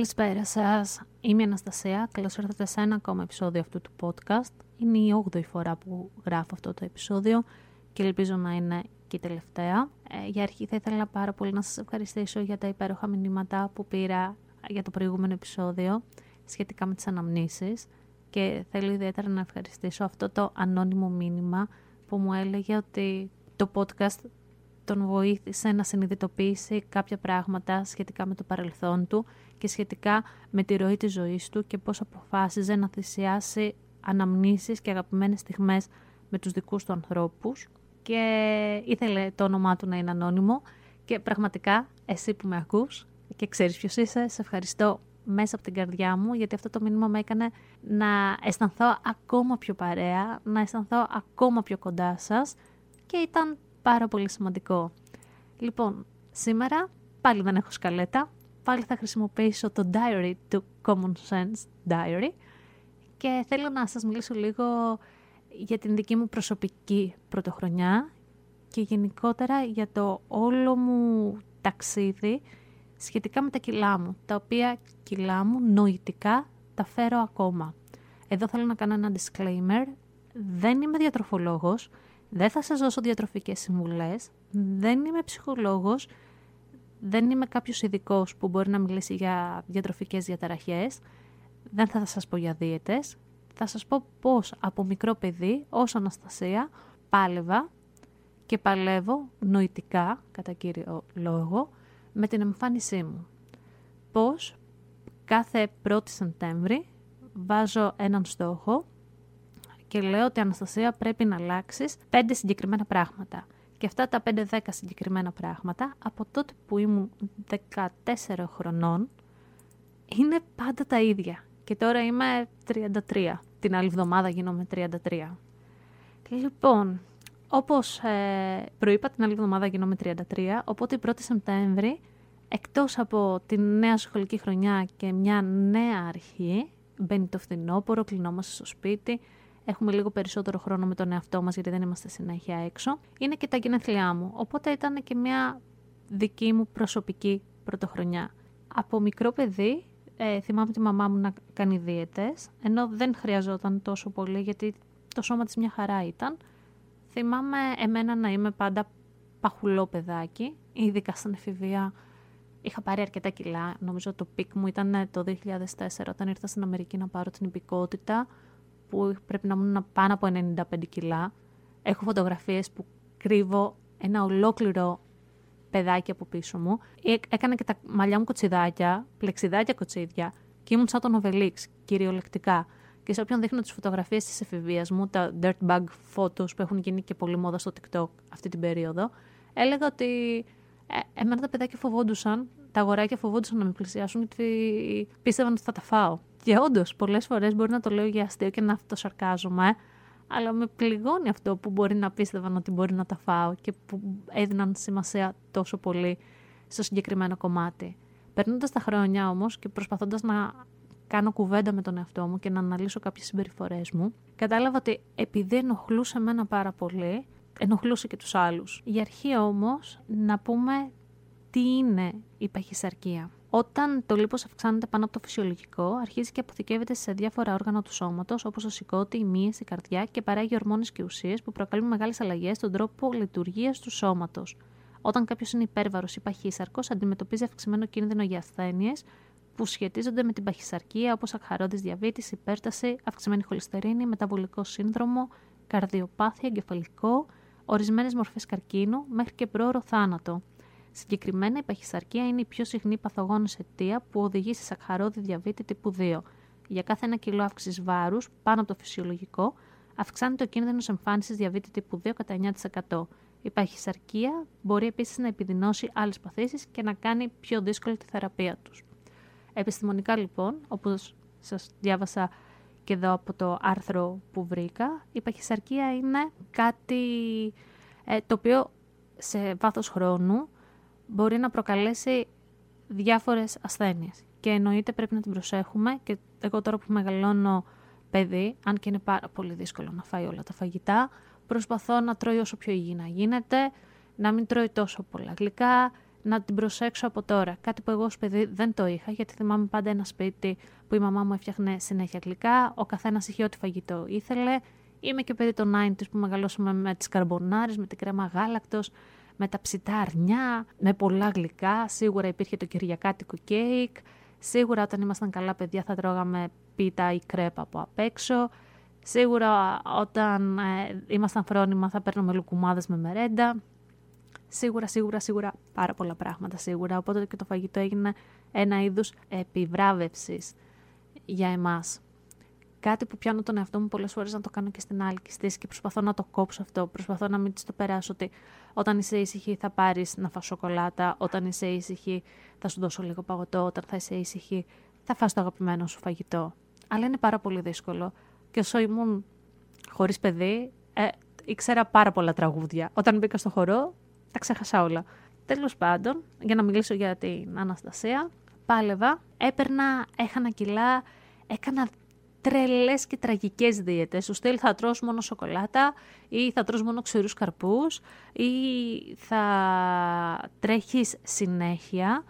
Καλησπέρα σας. Είμαι η Αναστασία. Καλώς ήρθατε σε ένα ακόμα επεισόδιο αυτού του podcast. Είναι η 8η φορά που γράφω αυτό το επεισόδιο και ελπίζω να είναι και η τελευταία. Ε, για αρχή θα ήθελα πάρα πολύ να σας ευχαριστήσω για τα υπέροχα μηνύματα που πήρα για το προηγούμενο επεισόδιο σχετικά με τις αναμνήσεις και θέλω ιδιαίτερα να ευχαριστήσω αυτό το ανώνυμο μήνυμα που μου έλεγε ότι το podcast τον βοήθησε να συνειδητοποιήσει κάποια πράγματα σχετικά με το παρελθόν του και σχετικά με τη ροή της ζωής του και πώς αποφάσιζε να θυσιάσει αναμνήσεις και αγαπημένες στιγμές με τους δικούς του ανθρώπους. Και ήθελε το όνομά του να είναι ανώνυμο. Και πραγματικά εσύ που με ακούς και ξέρεις ποιος είσαι, σε ευχαριστώ μέσα από την καρδιά μου γιατί αυτό το μήνυμα με έκανε να αισθανθώ ακόμα πιο παρέα, να αισθανθώ ακόμα πιο κοντά σας. Και ήταν πάρα πολύ σημαντικό. Λοιπόν, σήμερα πάλι δεν έχω σκαλέτα, πάλι θα χρησιμοποιήσω το diary του Common Sense Diary και θέλω να σας μιλήσω λίγο για την δική μου προσωπική πρωτοχρονιά και γενικότερα για το όλο μου ταξίδι σχετικά με τα κιλά μου, τα οποία κιλά μου νοητικά τα φέρω ακόμα. Εδώ θέλω να κάνω ένα disclaimer, δεν είμαι διατροφολόγος, δεν θα σας δώσω διατροφικές συμβουλές, δεν είμαι ψυχολόγος, δεν είμαι κάποιος ειδικός που μπορεί να μιλήσει για διατροφικές διαταραχές, δεν θα σας πω για δίαιτες, θα σας πω πώς από μικρό παιδί ως Αναστασία πάλευα και παλεύω νοητικά, κατά κύριο λόγο, με την εμφάνισή μου. Πώς κάθε 1η Σεπτέμβρη βάζω έναν στόχο και λέω ότι Αναστασία πρέπει να αλλάξεις πέντε συγκεκριμένα πράγματα. Και αυτά τα 5-10 συγκεκριμένα πράγματα από τότε που ήμουν 14 χρονών είναι πάντα τα ίδια. Και τώρα είμαι 33. Την άλλη εβδομάδα γίνομαι 33. Λοιπόν, όπως ε, προείπα την άλλη εβδομάδα γίνομαι 33, οπότε η 1η Σεπτέμβρη, εκτός από τη νέα σχολική χρονιά και μια νέα αρχή, μπαίνει το φθινόπωρο, κλεινόμαστε στο σπίτι, έχουμε λίγο περισσότερο χρόνο με τον εαυτό μας γιατί δεν είμαστε συνέχεια έξω, είναι και τα γενέθλιά μου. Οπότε ήταν και μια δική μου προσωπική πρωτοχρονιά. Από μικρό παιδί ε, θυμάμαι τη μαμά μου να κάνει δίαιτες, ενώ δεν χρειαζόταν τόσο πολύ γιατί το σώμα της μια χαρά ήταν. Θυμάμαι εμένα να είμαι πάντα παχουλό παιδάκι, ειδικά στην εφηβεία είχα πάρει αρκετά κιλά. Νομίζω το peak μου ήταν το 2004 όταν ήρθα στην Αμερική να πάρω την υπηκοότητα που πρέπει να ήμουν πάνω από 95 κιλά. Έχω φωτογραφίες που κρύβω ένα ολόκληρο παιδάκι από πίσω μου. Ε, έκανα και τα μαλλιά μου κοτσιδάκια, πλεξιδάκια κοτσίδια και ήμουν σαν τον Οβελίξ, κυριολεκτικά. Και σε όποιον δείχνω τις φωτογραφίες της εφηβείας μου, τα dirt bag photos που έχουν γίνει και πολύ μόδα στο TikTok αυτή την περίοδο, έλεγα ότι ε, εμένα τα παιδάκια φοβόντουσαν, τα αγοράκια φοβόντουσαν να με πλησιάσουν γιατί πίστευαν ότι θα τα φάω. Και όντως, πολλές φορές μπορεί να το λέω για αστείο και να αυτοσαρκάζομαι, αλλά με πληγώνει αυτό που μπορεί να πίστευαν ότι μπορεί να τα φάω και που έδιναν σημασία τόσο πολύ στο συγκεκριμένο κομμάτι. Περνώντας τα χρόνια όμως και προσπαθώντας να κάνω κουβέντα με τον εαυτό μου και να αναλύσω κάποιες συμπεριφορές μου, κατάλαβα ότι επειδή ενοχλούσε εμένα πάρα πολύ, ενοχλούσε και τους άλλους. Για αρχή όμως να πούμε τι είναι η παχυσαρκία. Όταν το λίπος αυξάνεται πάνω από το φυσιολογικό, αρχίζει και αποθηκεύεται σε διάφορα όργανα του σώματος, όπως το σηκώτη, η μύε, η καρδιά και παράγει ορμόνες και ουσίες που προκαλούν μεγάλες αλλαγές στον τρόπο λειτουργίας του σώματος. Όταν κάποιος είναι υπέρβαρος ή παχύσαρκος, αντιμετωπίζει αυξημένο κίνδυνο για ασθένειες που σχετίζονται με την παχυσαρκία, όπως αχαρόδη διαβήτης, υπέρταση, αυξημένη χολυστερίνη, μεταβολικό σύνδρομο, καρδιοπάθεια, εγκεφαλικό, ορισμένες μορφές καρκίνου μέχρι και πρόωρο θάνατο. Συγκεκριμένα, η παχυσαρκία είναι η πιο συχνή παθογόνη αιτία που οδηγεί σε σακχαρόδι διαβήτη τύπου 2. Για κάθε ένα κιλό αύξησης βάρους πάνω από το φυσιολογικό, αυξάνεται ο κίνδυνος εμφάνισης διαβήτη τύπου 2 κατά 9%. Η παχυσαρκία μπορεί επίσης να επιδεινώσει άλλες παθήσεις και να κάνει πιο δύσκολη τη θεραπεία τους. Επιστημονικά λοιπόν, όπως σας διάβασα και εδώ από το άρθρο που βρήκα, η παχυσαρκία είναι κάτι ε, το οποίο σε βάθος χρόνου μπορεί να προκαλέσει διάφορες ασθένειες. Και εννοείται πρέπει να την προσέχουμε και εγώ τώρα που μεγαλώνω παιδί, αν και είναι πάρα πολύ δύσκολο να φάει όλα τα φαγητά, προσπαθώ να τρώει όσο πιο υγιεινά γίνεται, να μην τρώει τόσο πολλά γλυκά, να την προσέξω από τώρα. Κάτι που εγώ ως παιδί δεν το είχα, γιατί θυμάμαι πάντα ένα σπίτι που η μαμά μου έφτιαχνε συνέχεια γλυκά, ο καθένας είχε ό,τι φαγητό ήθελε. Είμαι και παιδί των 90's που μεγαλώσαμε με τις καρμπονάρες, με την κρέμα γάλακτος, με τα ψητά αρνιά, με πολλά γλυκά. Σίγουρα υπήρχε το κυριακάτικο κέικ. Σίγουρα όταν ήμασταν καλά παιδιά θα τρώγαμε πίτα ή κρέπα από απ' έξω. Σίγουρα όταν ε, ήμασταν φρόνημα θα παίρνουμε λουκουμάδες με μερέντα. Σίγουρα, σίγουρα, σίγουρα πάρα πολλά πράγματα σίγουρα. Οπότε και το φαγητό έγινε ένα είδους επιβράβευσης για εμάς. Κάτι που πιάνω τον εαυτό μου πολλές φορές να το κάνω και στην άλλη και προσπαθώ να το κόψω αυτό. Προσπαθώ να μην της το περάσω ότι όταν είσαι ήσυχη θα πάρεις να φας σοκολάτα, όταν είσαι ήσυχη θα σου δώσω λίγο παγωτό, όταν θα είσαι ήσυχη θα φας το αγαπημένο σου φαγητό. Αλλά είναι πάρα πολύ δύσκολο. Και όσο ήμουν χωρίς παιδί, ε, ήξερα πάρα πολλά τραγούδια. Όταν μπήκα στο χορό, τα ξέχασα όλα. Τέλος πάντων, για να μιλήσω για την Αναστασία, πάλευα, έπαιρνα, έχανα κιλά, έκανα τρελές και τραγικές δίαιτες. Σου στέλνει θα τρως μόνο σοκολάτα ή θα τρως μόνο ξηρούς καρπούς ή θα τρέχεις συνέχεια.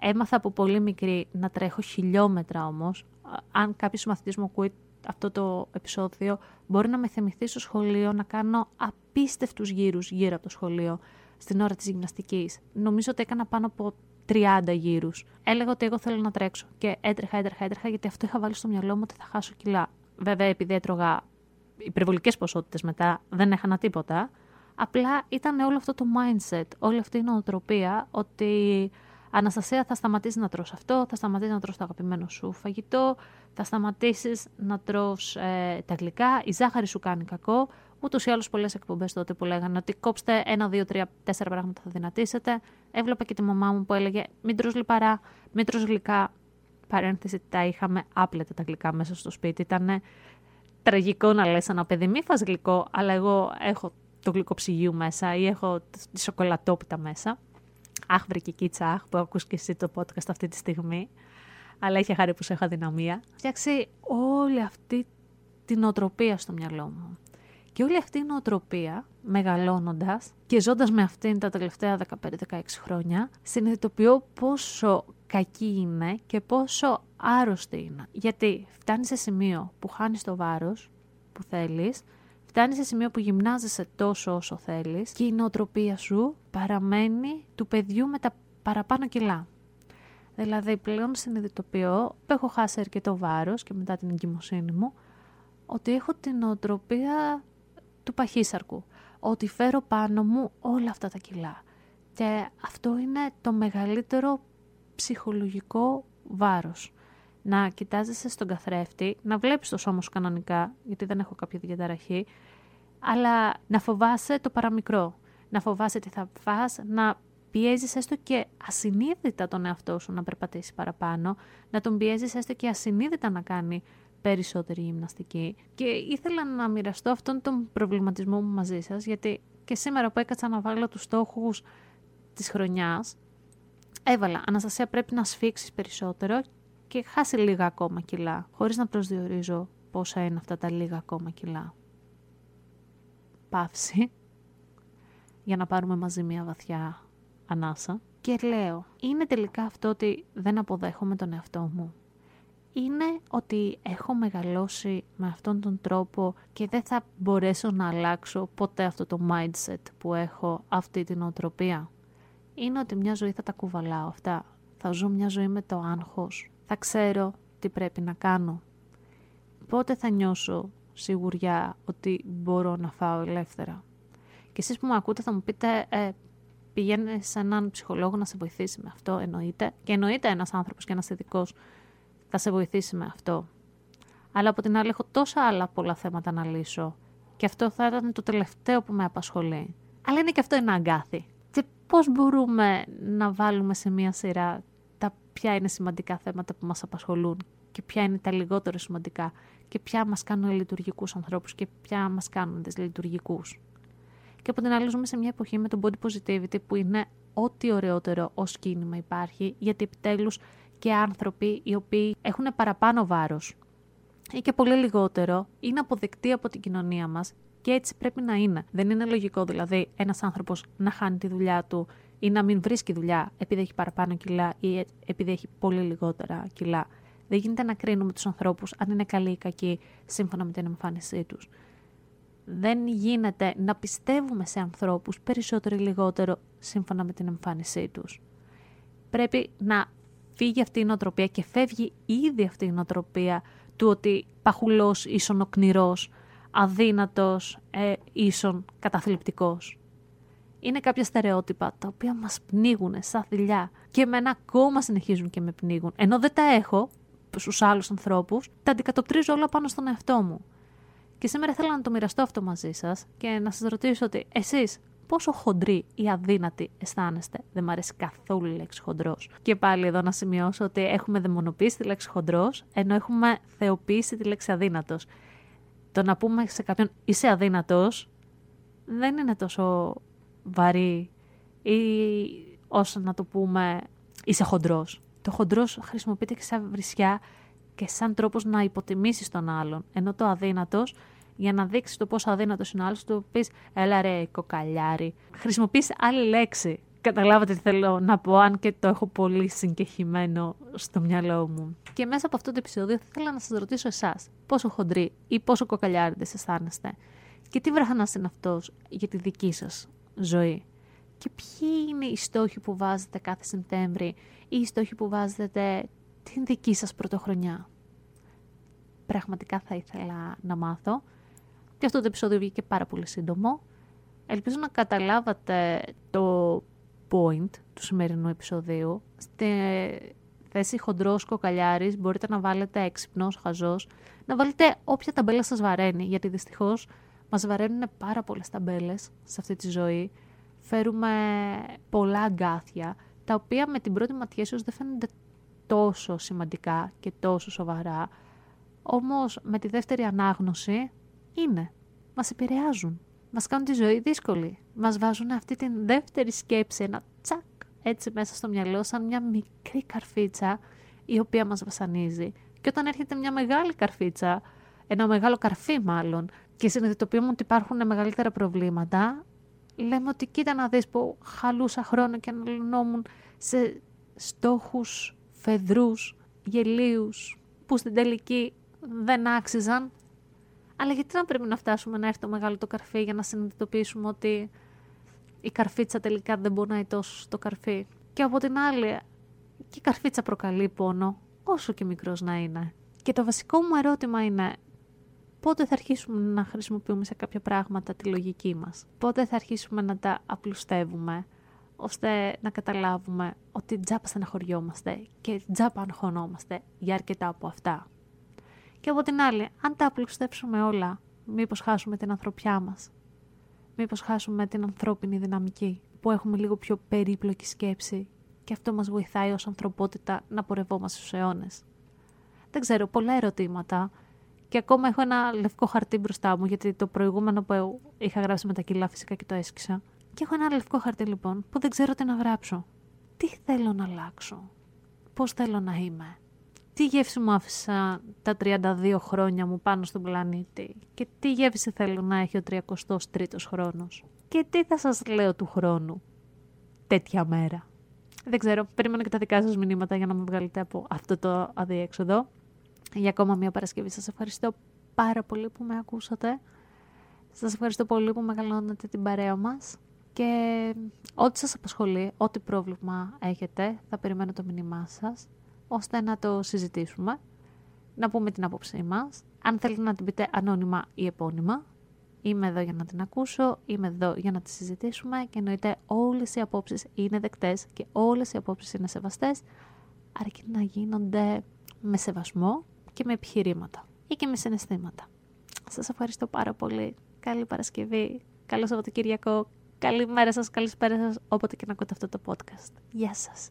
Έμαθα από πολύ μικρή να τρέχω χιλιόμετρα όμως. Αν κάποιος μαθητής μου ακούει αυτό το επεισόδιο, μπορεί να με θυμηθεί στο σχολείο να κάνω απίστευτους γύρους γύρω από το σχολείο στην ώρα της γυμναστικής. Νομίζω ότι έκανα πάνω από 30 γύρους. Έλεγα ότι εγώ θέλω να τρέξω. Και έτρεχα, έτρεχα, έτρεχα, γιατί αυτό είχα βάλει στο μυαλό μου ότι θα χάσω κιλά. Βέβαια, επειδή έτρωγα υπερβολικές ποσότητες μετά, δεν έχανα τίποτα. Απλά ήταν όλο αυτό το mindset, όλη αυτή η νοοτροπία ότι Αναστασία θα σταματήσεις να τρως αυτό, θα σταματήσεις να τρως το αγαπημένο σου φαγητό, θα σταματήσεις να τρως ε, τα γλυκά, η ζάχαρη σου κάνει κακό, Ούτως ή άλλως πολλές εκπομπές τότε που λέγανε ότι κόψτε ένα, δύο, τρία, τέσσερα πράγματα θα δυνατήσετε. Έβλεπα και τη μαμά μου που έλεγε μην τρως λιπαρά, μην τρως γλυκά. Παρένθεση, τα είχαμε άπλετα τα γλυκά μέσα στο σπίτι. Ήταν τραγικό να λες ένα παιδί μη φας γλυκό, αλλά εγώ έχω το γλυκοψυγείο μέσα ή έχω τη σοκολατόπιτα μέσα. Αχ, βρήκε κίτσα, αχ, που ακούς και εσύ το podcast αυτή τη στιγμή. Αλλά είχε χάρη που σε έχω αδυναμία. Φτιάξει όλη αυτή την οτροπία στο μυαλό μου. Και όλη αυτή η νοοτροπία, μεγαλώνοντας και ζώντας με αυτήν τα τελευταία 15-16 χρόνια, συνειδητοποιώ πόσο κακή είναι και πόσο άρρωστη είναι. Γιατί φτάνει σε σημείο που χάνεις το βάρος που θέλεις, φτάνει σε σημείο που γυμνάζεσαι τόσο όσο θέλεις και η νοοτροπία σου παραμένει του παιδιού με τα παραπάνω κιλά. Δηλαδή πλέον συνειδητοποιώ που έχω χάσει αρκετό βάρος και μετά την εγκυμοσύνη μου, ότι έχω την νοοτροπία του παχύσαρκου. Ότι φέρω πάνω μου όλα αυτά τα κιλά. Και αυτό είναι το μεγαλύτερο ψυχολογικό βάρος. Να κοιτάζεσαι στον καθρέφτη, να βλέπεις το σώμα σου κανονικά, γιατί δεν έχω κάποια διαταραχή, αλλά να φοβάσαι το παραμικρό. Να φοβάσαι τι θα φας, να πιέζεις έστω και ασυνείδητα τον εαυτό σου να περπατήσει παραπάνω, να τον πιέζεις έστω και ασυνείδητα να κάνει περισσότερη γυμναστική. Και ήθελα να μοιραστώ αυτόν τον προβληματισμό μου μαζί σας, γιατί και σήμερα που έκατσα να βάλω τους στόχους της χρονιάς, έβαλα Αναστασία πρέπει να σφίξεις περισσότερο και χάσει λίγα ακόμα κιλά, χωρίς να προσδιορίζω πόσα είναι αυτά τα λίγα ακόμα κιλά. Παύση, για να πάρουμε μαζί μια βαθιά ανάσα. Και λέω, είναι τελικά αυτό ότι δεν αποδέχομαι τον εαυτό μου είναι ότι έχω μεγαλώσει με αυτόν τον τρόπο και δεν θα μπορέσω να αλλάξω ποτέ αυτό το mindset που έχω, αυτή την οτροπία. Είναι ότι μια ζωή θα τα κουβαλάω αυτά. Θα ζω μια ζωή με το άγχος. Θα ξέρω τι πρέπει να κάνω. Πότε θα νιώσω σιγουριά ότι μπορώ να φάω ελεύθερα. Και εσείς που με ακούτε θα μου πείτε ε, πηγαίνεις σε έναν ψυχολόγο να σε βοηθήσει με αυτό, εννοείται. Και εννοείται ένας άνθρωπος και ένας ειδικός θα σε βοηθήσει με αυτό. Αλλά από την άλλη έχω τόσα άλλα πολλά θέματα να λύσω και αυτό θα ήταν το τελευταίο που με απασχολεί. Αλλά είναι και αυτό ένα αγκάθι. Και πώς μπορούμε να βάλουμε σε μία σειρά τα ποια είναι σημαντικά θέματα που μας απασχολούν και ποια είναι τα λιγότερο σημαντικά και ποια μας κάνουν λειτουργικούς ανθρώπους και ποια μας κάνουν δυσλειτουργικούς. Και από την άλλη ζούμε σε μια εποχή με το body positivity που είναι ό,τι ωραιότερο ως κίνημα υπάρχει, γιατί επιτέλους και άνθρωποι οι οποίοι έχουν παραπάνω βάρος ή και πολύ λιγότερο είναι αποδεκτοί από την κοινωνία μας και έτσι πρέπει να είναι. Δεν είναι λογικό δηλαδή ένας άνθρωπος να χάνει τη δουλειά του ή να μην βρίσκει δουλειά επειδή έχει παραπάνω κιλά ή επειδή έχει πολύ λιγότερα κιλά. Δεν γίνεται να κρίνουμε τους ανθρώπους αν είναι καλοί ή κακοί σύμφωνα με την εμφάνισή τους. Δεν γίνεται να πιστεύουμε σε ανθρώπους περισσότερο ή λιγότερο σύμφωνα με την εμφάνισή τους. Πρέπει να φύγει αυτή η νοοτροπία και φεύγει ήδη αυτή η νοοτροπία του ότι παχουλός ίσον οκνηρός, αδύνατος ε, ίσον καταθλιπτικός. Είναι κάποια στερεότυπα τα οποία μας πνίγουν σαν θηλιά και εμένα ακόμα συνεχίζουν και με πνίγουν. Ενώ δεν τα έχω στους άλλους ανθρώπους, τα αντικατοπτρίζω όλα πάνω στον εαυτό μου. Και σήμερα θέλω να το μοιραστώ αυτό μαζί σας και να σας ρωτήσω ότι εσείς πόσο χοντροί ή αδύνατοι αισθάνεστε. Δεν μου αρέσει καθόλου η λέξη χοντρός. Και πάλι εδώ να σημειώσω ότι έχουμε δαιμονοποιήσει τη λέξη χοντρός, ενώ έχουμε θεοποιήσει τη λέξη αδύνατος. Το να πούμε σε κάποιον είσαι αδύνατος δεν είναι τόσο βαρύ ή όσο να το πούμε είσαι χοντρός. Το χοντρός χρησιμοποιείται και σαν βρισιά και σαν τρόπος να υποτιμήσεις τον άλλον. Ενώ το αδύνατος για να δείξεις το πόσο αδύνατος είναι ο άλλος, του πεις Έλα ρε, κοκαλιάρι. Χρησιμοποιείς άλλη λέξη. Καταλάβατε τι θέλω να πω, αν και το έχω πολύ συγκεχημένο στο μυαλό μου. Και μέσα από αυτό το επεισόδιο θα ήθελα να σας ρωτήσω εσάς, πόσο χοντροί ή πόσο κοκαλιάριδες αισθάνεστε, και τι βραχανάς είναι αυτός για τη δική σας ζωή. Και ποιοι είναι οι στόχοι που βάζετε κάθε Σεπτέμβρη ή οι στόχοι που βάζετε την δική σας πρωτοχρονιά; Πραγματικά θα ήθελα να μάθω. Και αυτό το επεισόδιο βγήκε πάρα πολύ σύντομο. Ελπίζω να καταλάβατε το point του σημερινού επεισοδίου. Στη θέση χοντρός κοκαλιάρης μπορείτε να βάλετε έξυπνος, χαζός, να βάλετε όποια ταμπέλα σας βαραίνει, γιατί δυστυχώς μας βαραίνουν πάρα πολλές ταμπέλες σε αυτή τη ζωή. Φέρουμε πολλά αγκάθια, τα οποία με την πρώτη ματιά ίσως δεν φαίνονται τόσο σημαντικά και τόσο σοβαρά, όμως με τη δεύτερη ανάγνωση είναι. Μας επηρεάζουν. Μας κάνουν τη ζωή δύσκολη. Μας βάζουν αυτή την δεύτερη σκέψη, ένα τσακ έτσι μέσα στο μυαλό, σαν μια μικρή καρφίτσα η οποία μας βασανίζει. Και όταν έρχεται μια μεγάλη καρφίτσα, ένα μεγάλο καρφί μάλλον, και συνειδητοποιούμε ότι υπάρχουν μεγαλύτερα προβλήματα, λέμε ότι κοίτα να δεις που χαλούσα χρόνο και αναλυνόμουν σε στόχους φεδρούς, γελίους, που στην τελική δεν άξιζαν αλλά γιατί να πρέπει να φτάσουμε να έρθει το μεγάλο το καρφί για να συνειδητοποιήσουμε ότι η καρφίτσα τελικά δεν πονάει τόσο στο καρφί. Και από την άλλη, και η καρφίτσα προκαλεί πόνο, όσο και μικρός να είναι. Και το βασικό μου ερώτημα είναι, πότε θα αρχίσουμε να χρησιμοποιούμε σε κάποια πράγματα τη λογική μας; Πότε θα αρχίσουμε να τα απλουστεύουμε, ώστε να καταλάβουμε ότι τζάπα στεναχωριόμαστε και τζάπα αγχωνόμαστε για αρκετά από αυτά; Και από την άλλη, αν τα απλουστεύσουμε όλα, μήπως χάσουμε την ανθρωπιά μας; Μήπως χάσουμε την ανθρώπινη δυναμική, που έχουμε λίγο πιο περίπλοκη σκέψη και αυτό μας βοηθάει ως ανθρωπότητα να πορευόμαστε στους αιώνες; Δεν ξέρω, πολλά ερωτήματα και ακόμα έχω ένα λευκό χαρτί μπροστά μου, γιατί το προηγούμενο που είχα γράψει με τα κιλά φυσικά και το έσκησα. Και έχω ένα λευκό χαρτί λοιπόν, που δεν ξέρω τι να γράψω. Τι θέλω να αλλάξω; Πώς θέλω να είμαι; Τι γεύση μου άφησα τα 32 χρόνια μου πάνω στον πλανήτη και τι γεύση θέλω να έχει ο 33ος χρόνος και τι θα σας λέω του χρόνου τέτοια μέρα. Δεν ξέρω, περιμένω και τα δικά σας μηνύματα για να με βγάλετε από αυτό το αδιέξοδο. Για ακόμα μια Παρασκευή σας ευχαριστώ πάρα πολύ που με ακούσατε. Σας ευχαριστώ πολύ που μεγαλώνετε την παρέα μας και ό,τι σας απασχολεί, ό,τι πρόβλημα έχετε, θα περιμένω το μήνυμά σας ώστε να το συζητήσουμε, να πούμε την άποψή μας. Αν θέλετε να την πείτε ανώνυμα ή επώνυμα, είμαι εδώ για να την ακούσω, είμαι εδώ για να τη συζητήσουμε και εννοείται όλες οι απόψεις είναι δεκτές και όλες οι απόψεις είναι σεβαστές, αρκεί να γίνονται με σεβασμό και με επιχειρήματα ή και με συναισθήματα. Σας ευχαριστώ πάρα πολύ. Καλή Παρασκευή, καλό Σαββατοκύριακο Καλημέρα σας, καλησπέρα σας, όποτε και να ακούτε αυτό το podcast. Γεια σας.